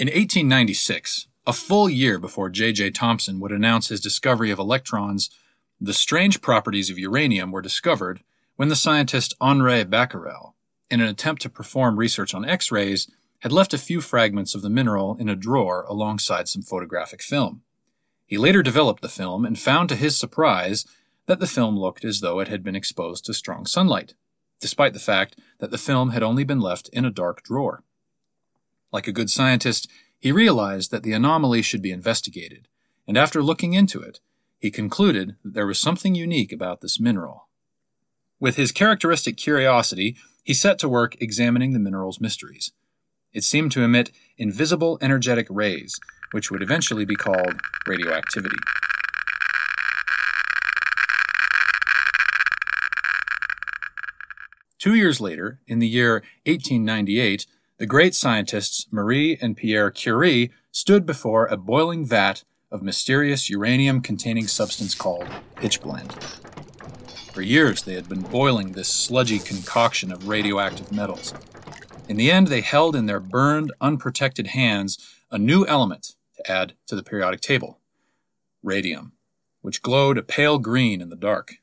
In 1896, a full year before J.J. Thomson would announce his discovery of electrons, the strange properties of uranium were discovered when the scientist Henri Becquerel, in an attempt to perform research on X rays, had left a few fragments of the mineral in a drawer alongside some photographic film. He later developed the film and found to his surprise that the film looked as though it had been exposed to strong sunlight, despite the fact that the film had only been left in a dark drawer. Like a good scientist, he realized that the anomaly should be investigated, and after looking into it, he concluded that there was something unique about this mineral. With his characteristic curiosity, he set to work examining the mineral's mysteries. It seemed to emit invisible energetic rays, which would eventually be called radioactivity. Two years later, in the year 1898, the great scientists Marie and Pierre Curie stood before a boiling vat of mysterious uranium containing substance called pitchblende. For years, they had been boiling this sludgy concoction of radioactive metals. In the end, they held in their burned, unprotected hands a new element to add to the periodic table radium, which glowed a pale green in the dark.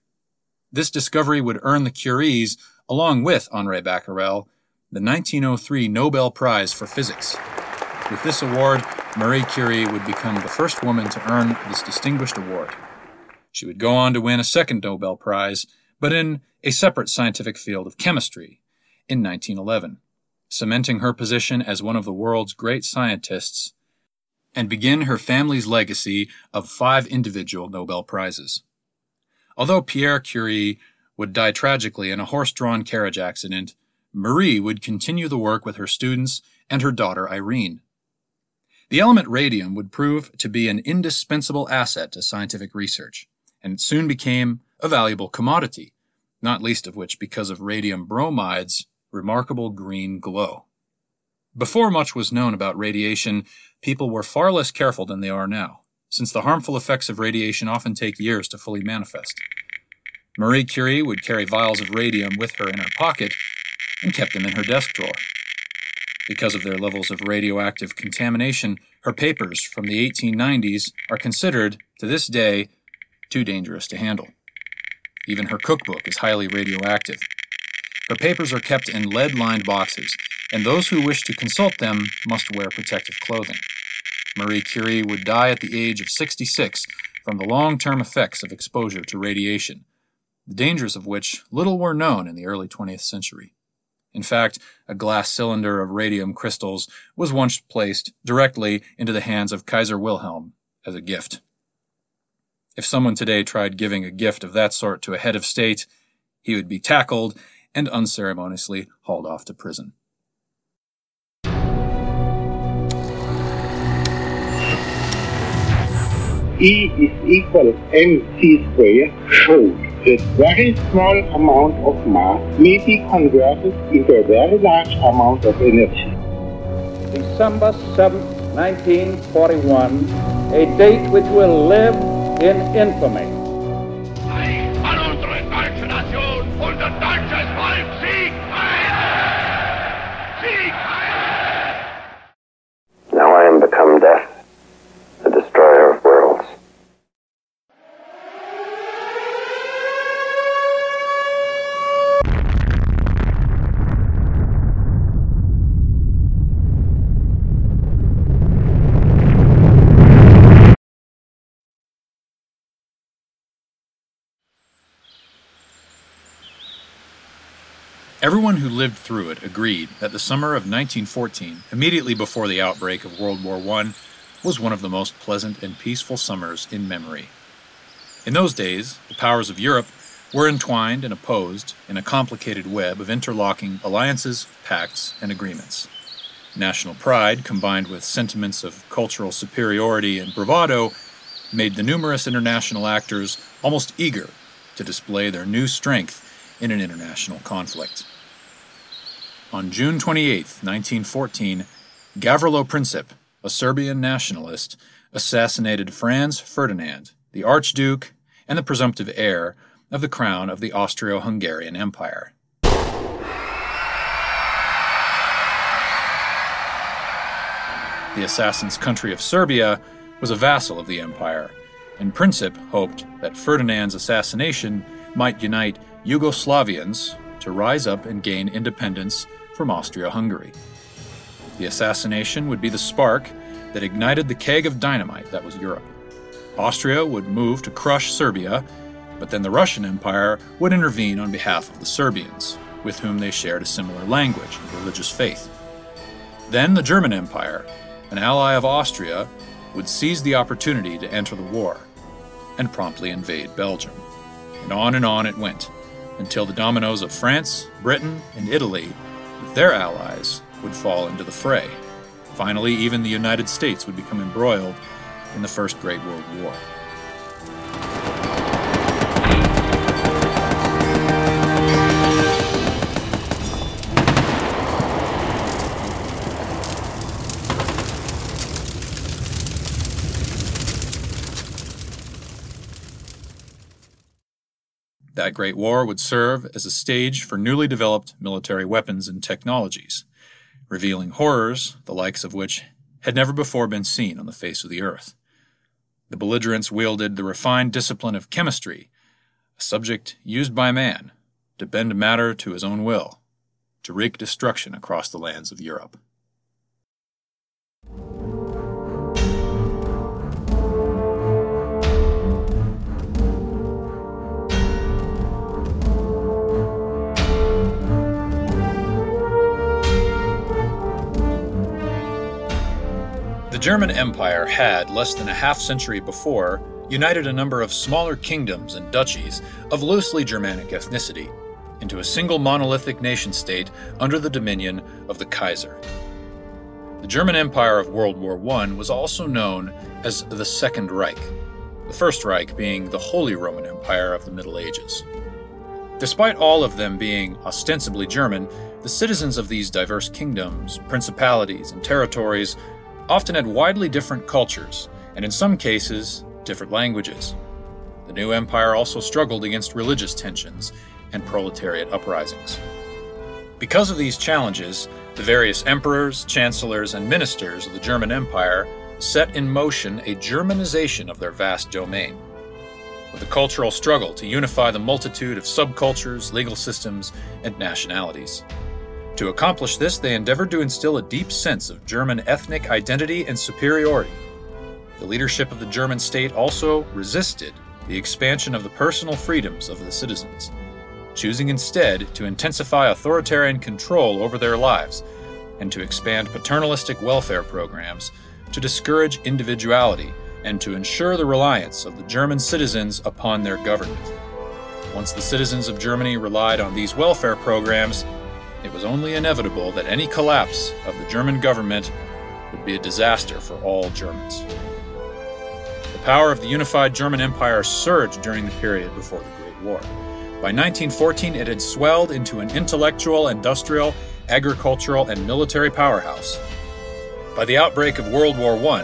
This discovery would earn the Curies, along with Henri Becquerel, the 1903 Nobel Prize for Physics. With this award, Marie Curie would become the first woman to earn this distinguished award. She would go on to win a second Nobel Prize, but in a separate scientific field of chemistry, in 1911, cementing her position as one of the world's great scientists and begin her family's legacy of five individual Nobel Prizes. Although Pierre Curie would die tragically in a horse drawn carriage accident, Marie would continue the work with her students and her daughter Irene. The element radium would prove to be an indispensable asset to scientific research, and it soon became a valuable commodity, not least of which because of radium bromide's remarkable green glow. Before much was known about radiation, people were far less careful than they are now, since the harmful effects of radiation often take years to fully manifest. Marie Curie would carry vials of radium with her in her pocket and kept them in her desk drawer. Because of their levels of radioactive contamination, her papers from the 1890s are considered, to this day, too dangerous to handle. Even her cookbook is highly radioactive. Her papers are kept in lead lined boxes, and those who wish to consult them must wear protective clothing. Marie Curie would die at the age of 66 from the long term effects of exposure to radiation, the dangers of which little were known in the early 20th century. In fact, a glass cylinder of radium crystals was once placed directly into the hands of Kaiser Wilhelm as a gift. If someone today tried giving a gift of that sort to a head of state, he would be tackled and unceremoniously hauled off to prison. E is equal mc squared showed that very small amount of mass may be converted into a very large amount of energy. December 7, 1941, a date which will live in infamy. Everyone who lived through it agreed that the summer of 1914, immediately before the outbreak of World War I, was one of the most pleasant and peaceful summers in memory. In those days, the powers of Europe were entwined and opposed in a complicated web of interlocking alliances, pacts, and agreements. National pride, combined with sentiments of cultural superiority and bravado, made the numerous international actors almost eager to display their new strength in an international conflict. On June 28, 1914, Gavrilo Princip, a Serbian nationalist, assassinated Franz Ferdinand, the Archduke and the presumptive heir of the crown of the Austro Hungarian Empire. the assassin's country of Serbia, was a vassal of the empire, and Princip hoped that Ferdinand's assassination might unite Yugoslavians to rise up and gain independence from Austria Hungary. The assassination would be the spark that ignited the keg of dynamite that was Europe. Austria would move to crush Serbia, but then the Russian Empire would intervene on behalf of the Serbians, with whom they shared a similar language and religious faith. Then the German Empire, an ally of Austria, would seize the opportunity to enter the war and promptly invade Belgium. And on and on it went, until the dominoes of France, Britain, and Italy, their allies, would fall into the fray. Finally, even the United States would become embroiled in the First Great World War. That Great War would serve as a stage for newly developed military weapons and technologies, revealing horrors the likes of which had never before been seen on the face of the earth. The belligerents wielded the refined discipline of chemistry, a subject used by man to bend matter to his own will, to wreak destruction across the lands of Europe. The German Empire had, less than a half century before, united a number of smaller kingdoms and duchies of loosely Germanic ethnicity into a single monolithic nation state under the dominion of the Kaiser. The German Empire of World War I was also known as the Second Reich, the First Reich being the Holy Roman Empire of the Middle Ages. Despite all of them being ostensibly German, the citizens of these diverse kingdoms, principalities, and territories often had widely different cultures, and in some cases, different languages. The new empire also struggled against religious tensions and proletariat uprisings. Because of these challenges, the various emperors, chancellors, and ministers of the German Empire set in motion a Germanization of their vast domain. With a cultural struggle to unify the multitude of subcultures, legal systems, and nationalities. To accomplish this, they endeavored to instill a deep sense of German ethnic identity and superiority. The leadership of the German state also resisted the expansion of the personal freedoms of the citizens, choosing instead to intensify authoritarian control over their lives and to expand paternalistic welfare programs to discourage individuality and to ensure the reliance of the German citizens upon their government. Once the citizens of Germany relied on these welfare programs, it was only inevitable that any collapse of the German government would be a disaster for all Germans. The power of the unified German Empire surged during the period before the Great War. By 1914, it had swelled into an intellectual, industrial, agricultural, and military powerhouse. By the outbreak of World War I,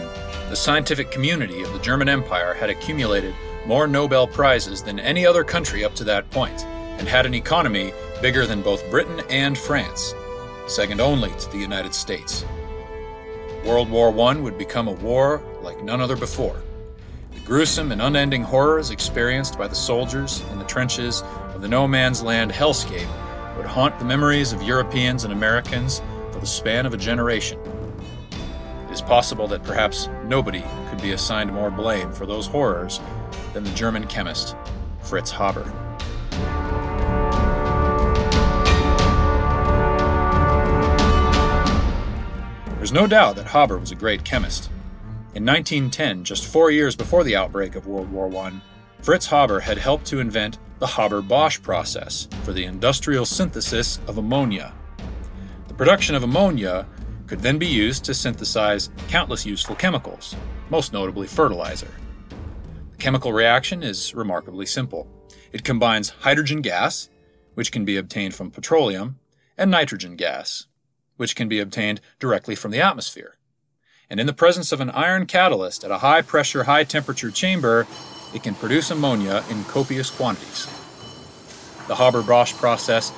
the scientific community of the German Empire had accumulated more Nobel Prizes than any other country up to that point, and had an economy bigger than both Britain and France, second only to the United States. World War I would become a war like none other before. The gruesome and unending horrors experienced by the soldiers in the trenches of the no man's land hellscape would haunt the memories of Europeans and Americans for the span of a generation. It is possible that perhaps nobody could be assigned more blame for those horrors than the German chemist Fritz Haber. There's no doubt that Haber was a great chemist. In 1910, just four years before the outbreak of World War I, Fritz Haber had helped to invent the Haber Bosch process for the industrial synthesis of ammonia. The production of ammonia could then be used to synthesize countless useful chemicals, most notably fertilizer. The chemical reaction is remarkably simple. It combines hydrogen gas, which can be obtained from petroleum, and nitrogen gas, which can be obtained directly from the atmosphere. And in the presence of an iron catalyst at a high pressure, high temperature chamber, it can produce ammonia in copious quantities. The Haber Bosch process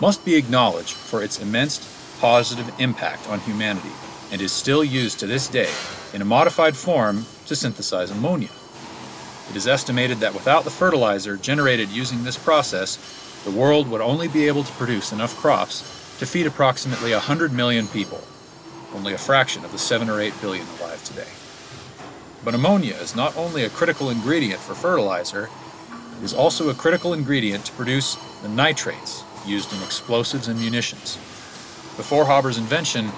must be acknowledged for its immense positive impact on humanity and is still used to this day in a modified form to synthesize ammonia. It is estimated that without the fertilizer generated using this process, the world would only be able to produce enough crops to feed approximately 100 million people, only a fraction of the 7 or 8 billion alive today. But ammonia is not only a critical ingredient for fertilizer, it is also a critical ingredient to produce the nitrates used in explosives and munitions. Before Haber's invention,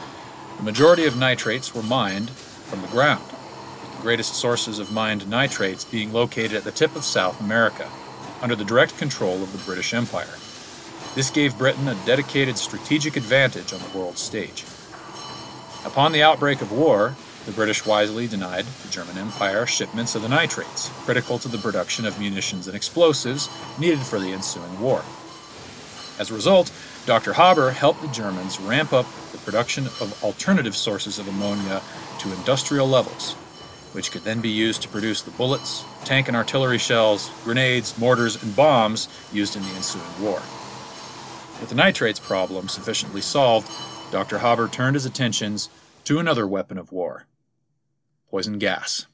the majority of nitrates were mined from the ground, the greatest sources of mined nitrates being located at the tip of South America, under the direct control of the British Empire. This gave Britain a dedicated strategic advantage on the world stage. Upon the outbreak of war, the British wisely denied the German Empire shipments of the nitrates, critical to the production of munitions and explosives needed for the ensuing war. As a result, Dr. Haber helped the Germans ramp up the production of alternative sources of ammonia to industrial levels, which could then be used to produce the bullets, tank and artillery shells, grenades, mortars, and bombs used in the ensuing war. With the nitrates problem sufficiently solved, Dr. Haber turned his attentions to another weapon of war poison gas.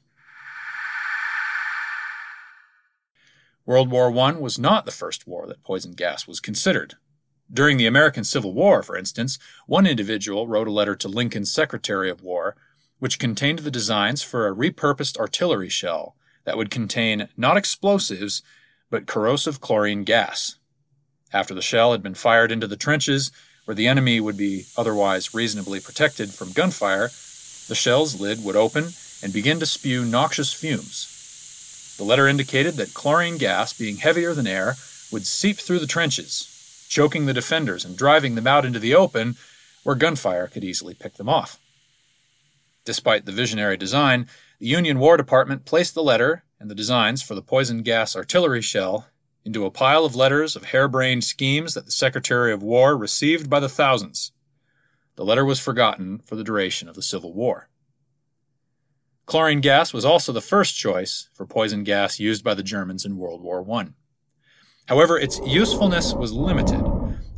World War I was not the first war that poison gas was considered. During the American Civil War, for instance, one individual wrote a letter to Lincoln's Secretary of War, which contained the designs for a repurposed artillery shell that would contain not explosives, but corrosive chlorine gas. After the shell had been fired into the trenches, where the enemy would be otherwise reasonably protected from gunfire, the shell's lid would open and begin to spew noxious fumes. The letter indicated that chlorine gas, being heavier than air, would seep through the trenches, choking the defenders and driving them out into the open, where gunfire could easily pick them off. Despite the visionary design, the Union War Department placed the letter and the designs for the poison gas artillery shell into a pile of letters of harebrained schemes that the Secretary of War received by the thousands. The letter was forgotten for the duration of the Civil War. Chlorine gas was also the first choice for poison gas used by the Germans in World War I. However, its usefulness was limited.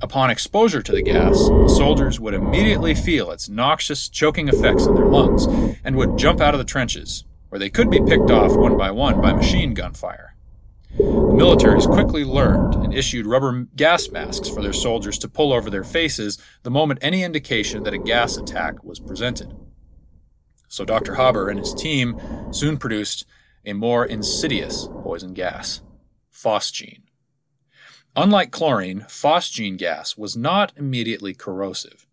Upon exposure to the gas, the soldiers would immediately feel its noxious, choking effects in their lungs and would jump out of the trenches, where they could be picked off one by one by machine gun fire. The militaries quickly learned and issued rubber gas masks for their soldiers to pull over their faces the moment any indication that a gas attack was presented. So Dr. Haber and his team soon produced a more insidious poison gas, phosgene. Unlike chlorine, phosgene gas was not immediately corrosive.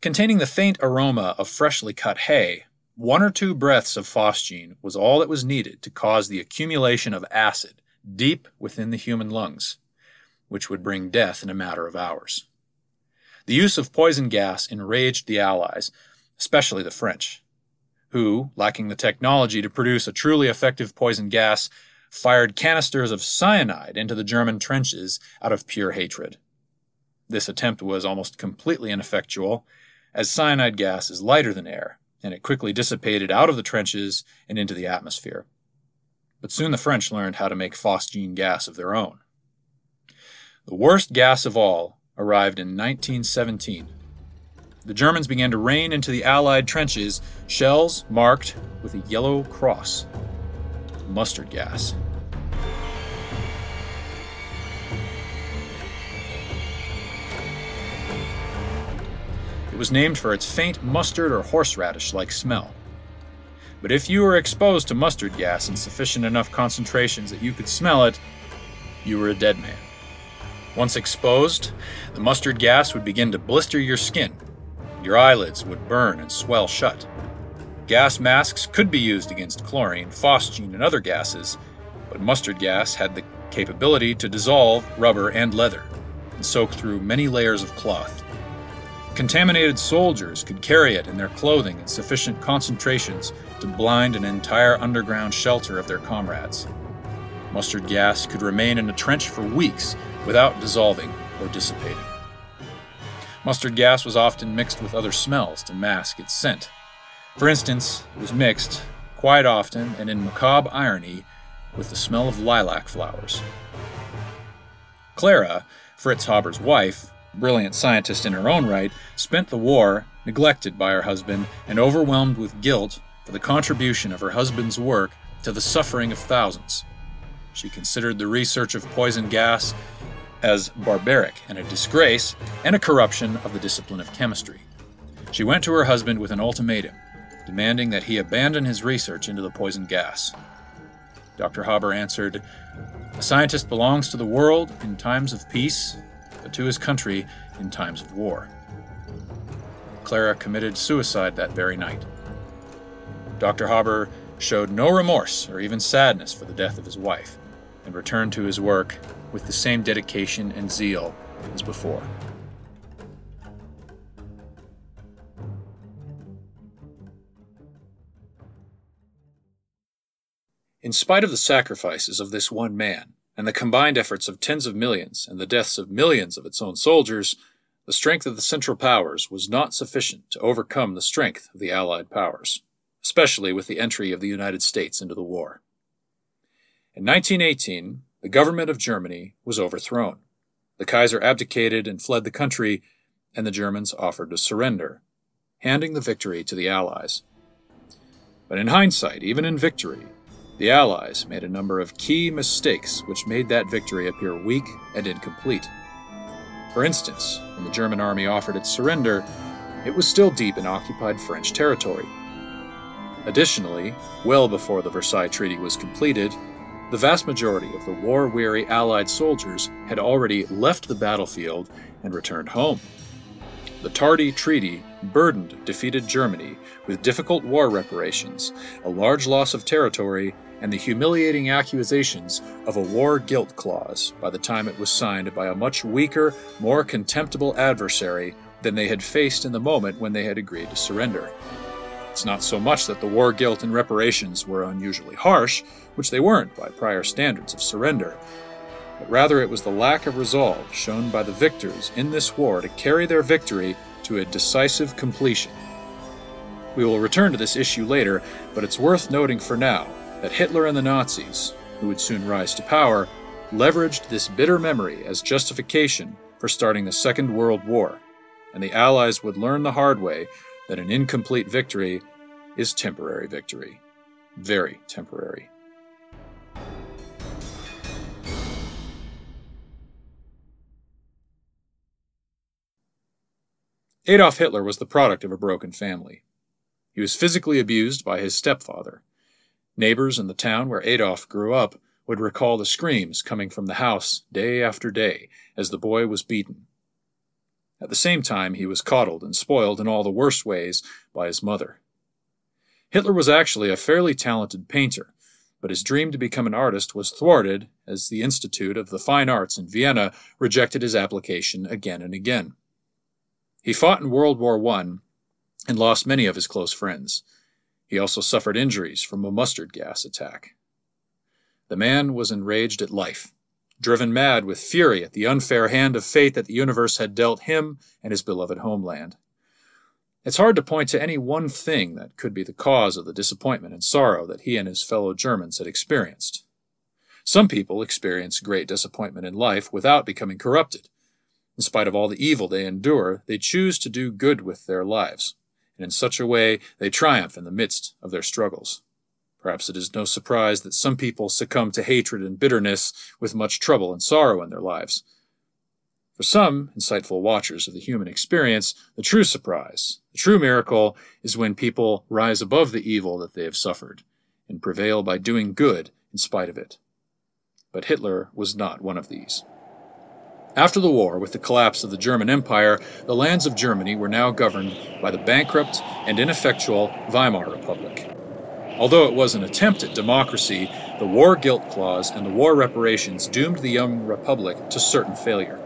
Containing the faint aroma of freshly cut hay, one or two breaths of phosgene was all that was needed to cause the accumulation of acid deep within the human lungs, which would bring death in a matter of hours. The use of poison gas enraged the Allies, especially the French, who, lacking the technology to produce a truly effective poison gas, fired canisters of cyanide into the German trenches out of pure hatred. This attempt was almost completely ineffectual, as cyanide gas is lighter than air, and it quickly dissipated out of the trenches and into the atmosphere. But soon the French learned how to make phosgene gas of their own. The worst gas of all arrived in 1917. The Germans began to rain into the Allied trenches shells marked with a yellow cross mustard gas. It was named for its faint mustard or horseradish like smell. But if you were exposed to mustard gas in sufficient enough concentrations that you could smell it, you were a dead man. Once exposed, the mustard gas would begin to blister your skin. Your eyelids would burn and swell shut. Gas masks could be used against chlorine, phosgene, and other gases, but mustard gas had the capability to dissolve rubber and leather and soak through many layers of cloth. Contaminated soldiers could carry it in their clothing in sufficient concentrations to blind an entire underground shelter of their comrades. Mustard gas could remain in a trench for weeks without dissolving or dissipating. Mustard gas was often mixed with other smells to mask its scent. For instance, it was mixed, quite often and in macabre irony, with the smell of lilac flowers. Clara, Fritz Haber's wife, brilliant scientist in her own right, spent the war neglected by her husband and overwhelmed with guilt for the contribution of her husband's work to the suffering of thousands. She considered the research of poison gas as barbaric and a disgrace and a corruption of the discipline of chemistry. She went to her husband with an ultimatum, demanding that he abandon his research into the poison gas. Dr. Haber answered, A scientist belongs to the world in times of peace, but to his country in times of war. Clara committed suicide that very night. Dr. Haber showed no remorse or even sadness for the death of his wife and returned to his work with the same dedication and zeal as before. In spite of the sacrifices of this one man, and the combined efforts of tens of millions and the deaths of millions of its own soldiers, the strength of the Central Powers was not sufficient to overcome the strength of the Allied powers, especially with the entry of the United States into the war. In 1918, the government of Germany was overthrown. The Kaiser abdicated and fled the country, and the Germans offered to surrender, handing the victory to the Allies. But in hindsight, even in victory, the Allies made a number of key mistakes which made that victory appear weak and incomplete. For instance, when the German army offered its surrender, it was still deep in occupied French territory. Additionally, well before the Versailles Treaty was completed, the vast majority of the war weary Allied soldiers had already left the battlefield and returned home. The tardy treaty burdened defeated Germany with difficult war reparations, a large loss of territory, and the humiliating accusations of a war guilt clause by the time it was signed by a much weaker, more contemptible adversary than they had faced in the moment when they had agreed to surrender. It's not so much that the war guilt and reparations were unusually harsh, which they weren't by prior standards of surrender, but rather it was the lack of resolve shown by the victors in this war to carry their victory to a decisive completion. We will return to this issue later, but it's worth noting for now that Hitler and the Nazis, who would soon rise to power, leveraged this bitter memory as justification for starting the Second World War, and the Allies would learn the hard way that an incomplete victory is temporary victory. Very temporary. Adolf Hitler was the product of a broken family. He was physically abused by his stepfather. Neighbors in the town where Adolf grew up would recall the screams coming from the house day after day as the boy was beaten. At the same time, he was coddled and spoiled in all the worst ways by his mother. Hitler was actually a fairly talented painter, but his dream to become an artist was thwarted as the Institute of the Fine Arts in Vienna rejected his application again and again. He fought in World War I and lost many of his close friends. He also suffered injuries from a mustard gas attack. The man was enraged at life, driven mad with fury at the unfair hand of fate that the universe had dealt him and his beloved homeland. It's hard to point to any one thing that could be the cause of the disappointment and sorrow that he and his fellow Germans had experienced. Some people experience great disappointment in life without becoming corrupted. In spite of all the evil they endure, they choose to do good with their lives, and in such a way they triumph in the midst of their struggles. Perhaps it is no surprise that some people succumb to hatred and bitterness with much trouble and sorrow in their lives. For some insightful watchers of the human experience, the true surprise, the true miracle, is when people rise above the evil that they have suffered and prevail by doing good in spite of it. But Hitler was not one of these. After the war, with the collapse of the German Empire, the lands of Germany were now governed by the bankrupt and ineffectual Weimar Republic. Although it was an attempt at democracy, the war guilt clause and the war reparations doomed the young republic to certain failure.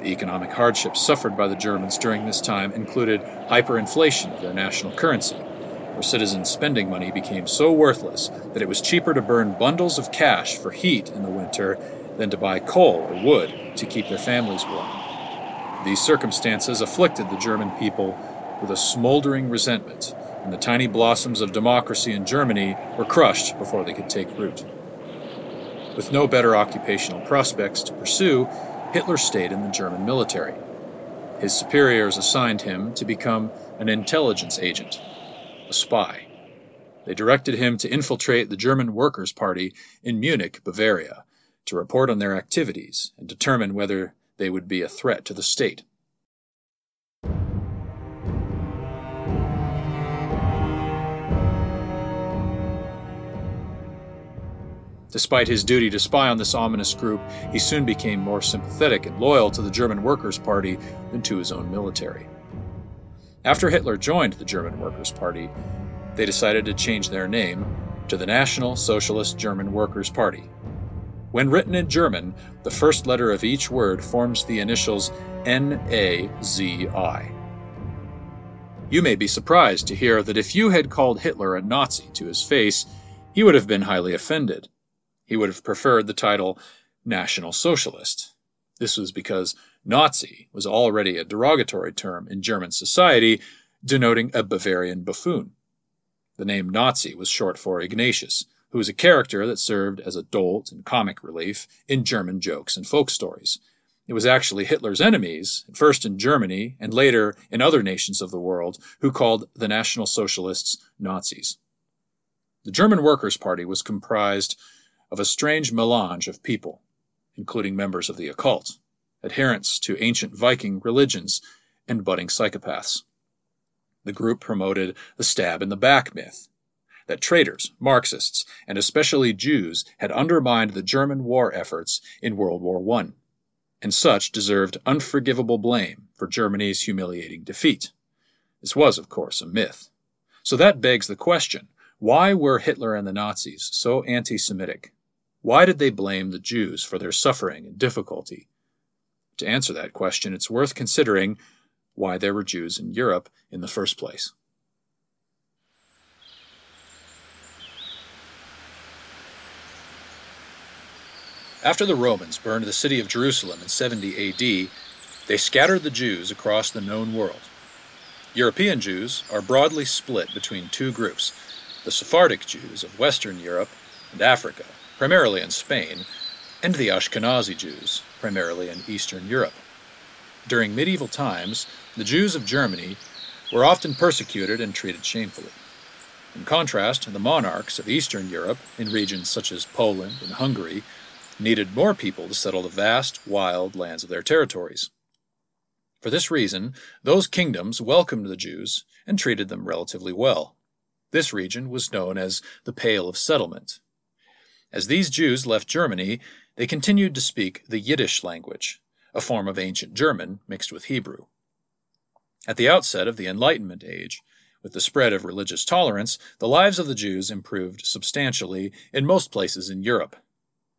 The economic hardships suffered by the Germans during this time included hyperinflation of their national currency, where citizens' spending money became so worthless that it was cheaper to burn bundles of cash for heat in the winter than to buy coal or wood to keep their families warm. These circumstances afflicted the German people with a smoldering resentment, and the tiny blossoms of democracy in Germany were crushed before they could take root. With no better occupational prospects to pursue, Hitler stayed in the German military. His superiors assigned him to become an intelligence agent, a spy. They directed him to infiltrate the German Workers' Party in Munich, Bavaria, to report on their activities and determine whether they would be a threat to the state. Despite his duty to spy on this ominous group, he soon became more sympathetic and loyal to the German Workers' Party than to his own military. After Hitler joined the German Workers' Party, they decided to change their name to the National Socialist German Workers' Party. When written in German, the first letter of each word forms the initials N-A-Z-I. You may be surprised to hear that if you had called Hitler a Nazi to his face, he would have been highly offended. He would have preferred the title National Socialist. This was because Nazi was already a derogatory term in German society, denoting a Bavarian buffoon. The name Nazi was short for Ignatius, who was a character that served as a dolt and comic relief in German jokes and folk stories. It was actually Hitler's enemies, first in Germany and later in other nations of the world, who called the National Socialists Nazis. The German Workers' Party was comprised of a strange melange of people, including members of the occult, adherents to ancient Viking religions, and budding psychopaths. The group promoted the stab in the back myth that traitors, Marxists, and especially Jews had undermined the German war efforts in World War I, and such deserved unforgivable blame for Germany's humiliating defeat. This was, of course, a myth. So that begs the question why were Hitler and the Nazis so anti Semitic? Why did they blame the Jews for their suffering and difficulty? To answer that question, it's worth considering why there were Jews in Europe in the first place. After the Romans burned the city of Jerusalem in 70 AD, they scattered the Jews across the known world. European Jews are broadly split between two groups the Sephardic Jews of Western Europe and Africa, primarily in Spain, and the Ashkenazi Jews, primarily in Eastern Europe. During medieval times, the Jews of Germany were often persecuted and treated shamefully. In contrast, the monarchs of Eastern Europe, in regions such as Poland and Hungary, needed more people to settle the vast, wild lands of their territories. For this reason, those kingdoms welcomed the Jews and treated them relatively well. This region was known as the Pale of Settlement, as these Jews left Germany, they continued to speak the Yiddish language, a form of ancient German mixed with Hebrew. At the outset of the Enlightenment age, with the spread of religious tolerance, the lives of the Jews improved substantially in most places in Europe.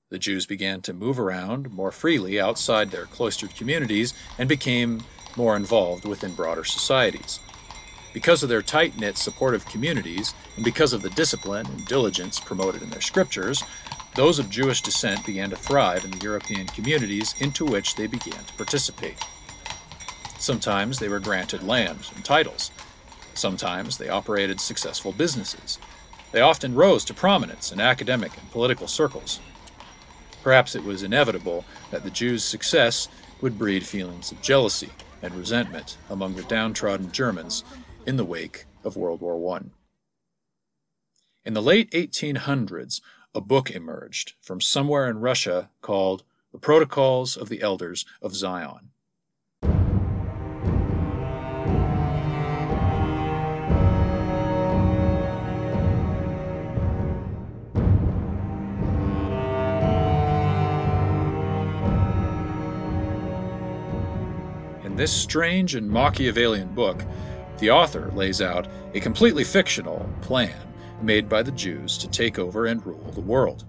The Jews began to move around more freely outside their cloistered communities and became more involved within broader societies. Because of their tight knit supportive communities, and because of the discipline and diligence promoted in their scriptures, those of Jewish descent began to thrive in the European communities into which they began to participate. Sometimes they were granted land and titles. Sometimes they operated successful businesses. They often rose to prominence in academic and political circles. Perhaps it was inevitable that the Jews' success would breed feelings of jealousy and resentment among the downtrodden Germans in the wake of World War I. In the late 1800s, a book emerged from somewhere in Russia called The Protocols of the Elders of Zion. In this strange and Machiavellian book, the author lays out a completely fictional plan made by the Jews to take over and rule the world.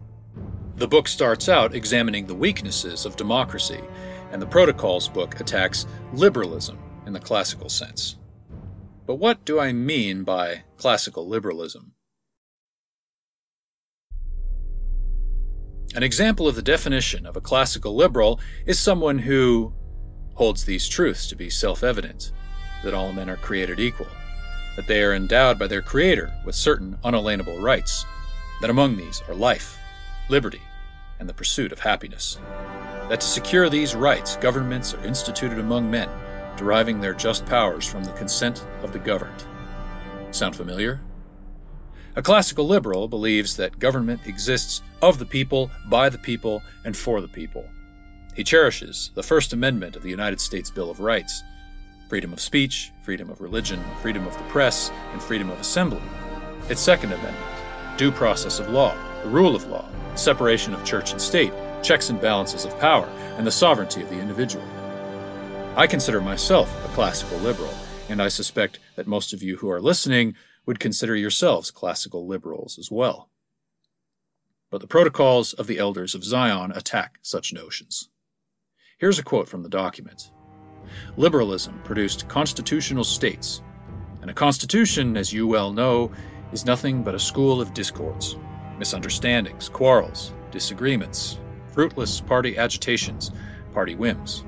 The book starts out examining the weaknesses of democracy, and the Protocols book attacks liberalism in the classical sense. But what do I mean by classical liberalism? An example of the definition of a classical liberal is someone who holds these truths to be self evident that all men are created equal, that they are endowed by their Creator with certain unalienable rights, that among these are life, liberty, and the pursuit of happiness, that to secure these rights governments are instituted among men, deriving their just powers from the consent of the governed. Sound familiar? A classical liberal believes that government exists of the people, by the people, and for the people. He cherishes the First Amendment of the United States Bill of Rights freedom of speech, freedom of religion, freedom of the press, and freedom of assembly. Its Second Amendment due process of law, the rule of law, separation of church and state, checks and balances of power, and the sovereignty of the individual. I consider myself a classical liberal, and I suspect that most of you who are listening would consider yourselves classical liberals as well. But the protocols of the elders of Zion attack such notions. Here's a quote from the document Liberalism produced constitutional states, and a constitution, as you well know, is nothing but a school of discords, misunderstandings, quarrels, disagreements, fruitless party agitations, party whims.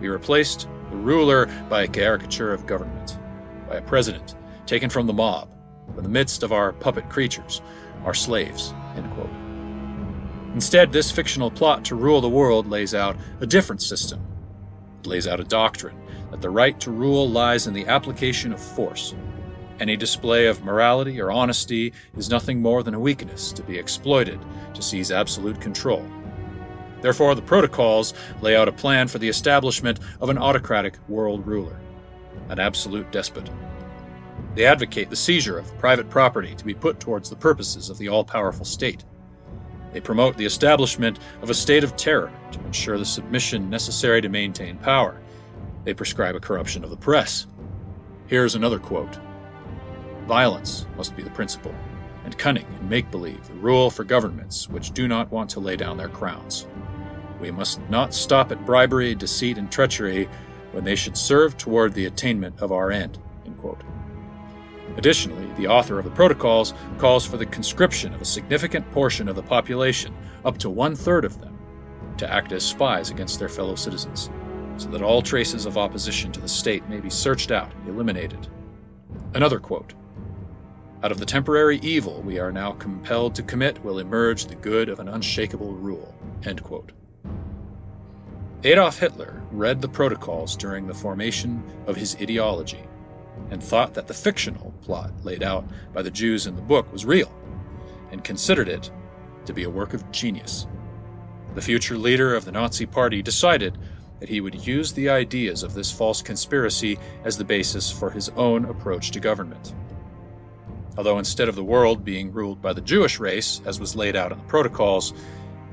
We replaced the ruler by a caricature of government, by a president taken from the mob, from the midst of our puppet creatures, our slaves. Instead, this fictional plot to rule the world lays out a different system. Lays out a doctrine that the right to rule lies in the application of force. Any display of morality or honesty is nothing more than a weakness to be exploited to seize absolute control. Therefore, the protocols lay out a plan for the establishment of an autocratic world ruler, an absolute despot. They advocate the seizure of private property to be put towards the purposes of the all powerful state. They promote the establishment of a state of terror to ensure the submission necessary to maintain power. They prescribe a corruption of the press. Here's another quote Violence must be the principle, and cunning and make believe the rule for governments which do not want to lay down their crowns. We must not stop at bribery, deceit, and treachery when they should serve toward the attainment of our end. Additionally, the author of the protocols calls for the conscription of a significant portion of the population, up to one third of them, to act as spies against their fellow citizens, so that all traces of opposition to the state may be searched out, and eliminated. Another quote Out of the temporary evil we are now compelled to commit will emerge the good of an unshakable rule. End quote. Adolf Hitler read the protocols during the formation of his ideology and thought that the fictional plot laid out by the Jews in the book was real, and considered it to be a work of genius. The future leader of the Nazi Party decided that he would use the ideas of this false conspiracy as the basis for his own approach to government. Although instead of the world being ruled by the Jewish race, as was laid out in the protocols,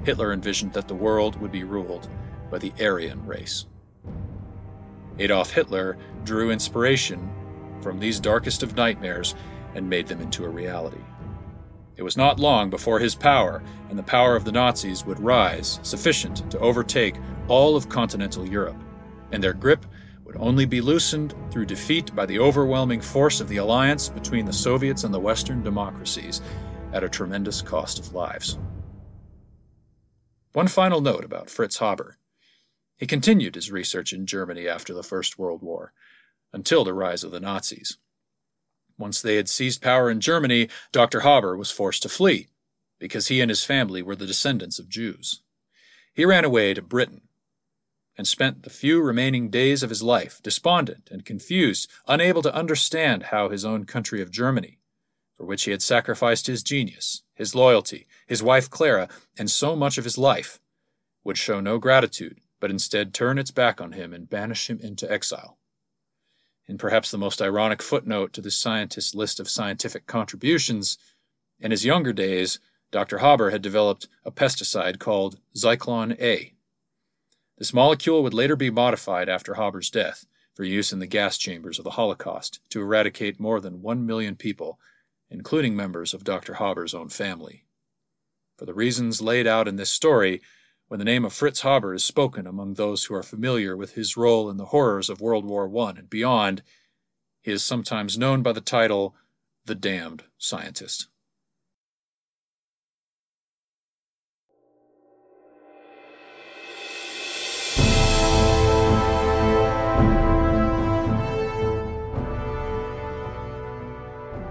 Hitler envisioned that the world would be ruled by the Aryan race. Adolf Hitler drew inspiration from these darkest of nightmares and made them into a reality. It was not long before his power and the power of the Nazis would rise sufficient to overtake all of continental Europe, and their grip would only be loosened through defeat by the overwhelming force of the alliance between the Soviets and the Western democracies at a tremendous cost of lives. One final note about Fritz Haber. He continued his research in Germany after the First World War, until the rise of the Nazis. Once they had seized power in Germany, Dr. Haber was forced to flee, because he and his family were the descendants of Jews. He ran away to Britain and spent the few remaining days of his life despondent and confused, unable to understand how his own country of Germany, for which he had sacrificed his genius, his loyalty, his wife Clara, and so much of his life, would show no gratitude, but instead turn its back on him and banish him into exile in perhaps the most ironic footnote to the scientist's list of scientific contributions, in his younger days, Dr. Haber had developed a pesticide called Zyklon A. This molecule would later be modified after Haber's death for use in the gas chambers of the Holocaust to eradicate more than one million people, including members of Dr. Haber's own family. For the reasons laid out in this story, when the name of Fritz Haber is spoken among those who are familiar with his role in the horrors of World War I and beyond, he is sometimes known by the title The Damned Scientist.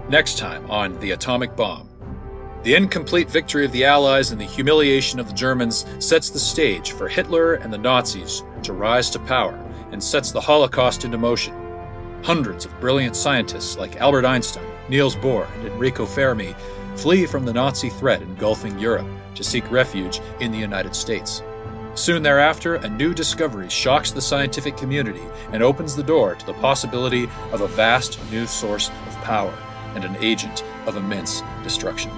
Next time on The Atomic Bomb. The incomplete victory of the Allies and the humiliation of the Germans sets the stage for Hitler and the Nazis to rise to power and sets the Holocaust into motion. Hundreds of brilliant scientists like Albert Einstein, Niels Bohr, and Enrico Fermi flee from the Nazi threat engulfing Europe to seek refuge in the United States. Soon thereafter, a new discovery shocks the scientific community and opens the door to the possibility of a vast new source of power and an agent of immense destruction.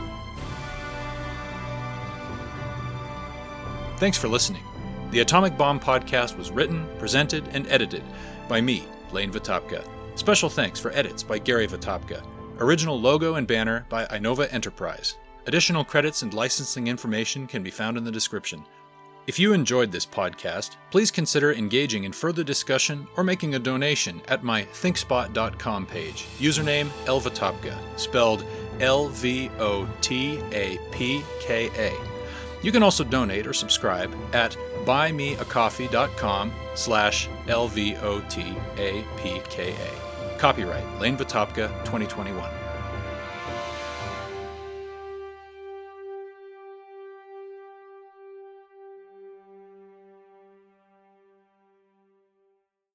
Thanks for listening. The Atomic Bomb podcast was written, presented, and edited by me, Lane Votapka. Special thanks for edits by Gary Votapka. Original logo and banner by Inova Enterprise. Additional credits and licensing information can be found in the description. If you enjoyed this podcast, please consider engaging in further discussion or making a donation at my thinkspot.com page. Username lvotapka, spelled L V O T A P K A. You can also donate or subscribe at buymeacoffee.com slash L-V-O-T-A-P-K-A. Copyright Lane Votapka 2021.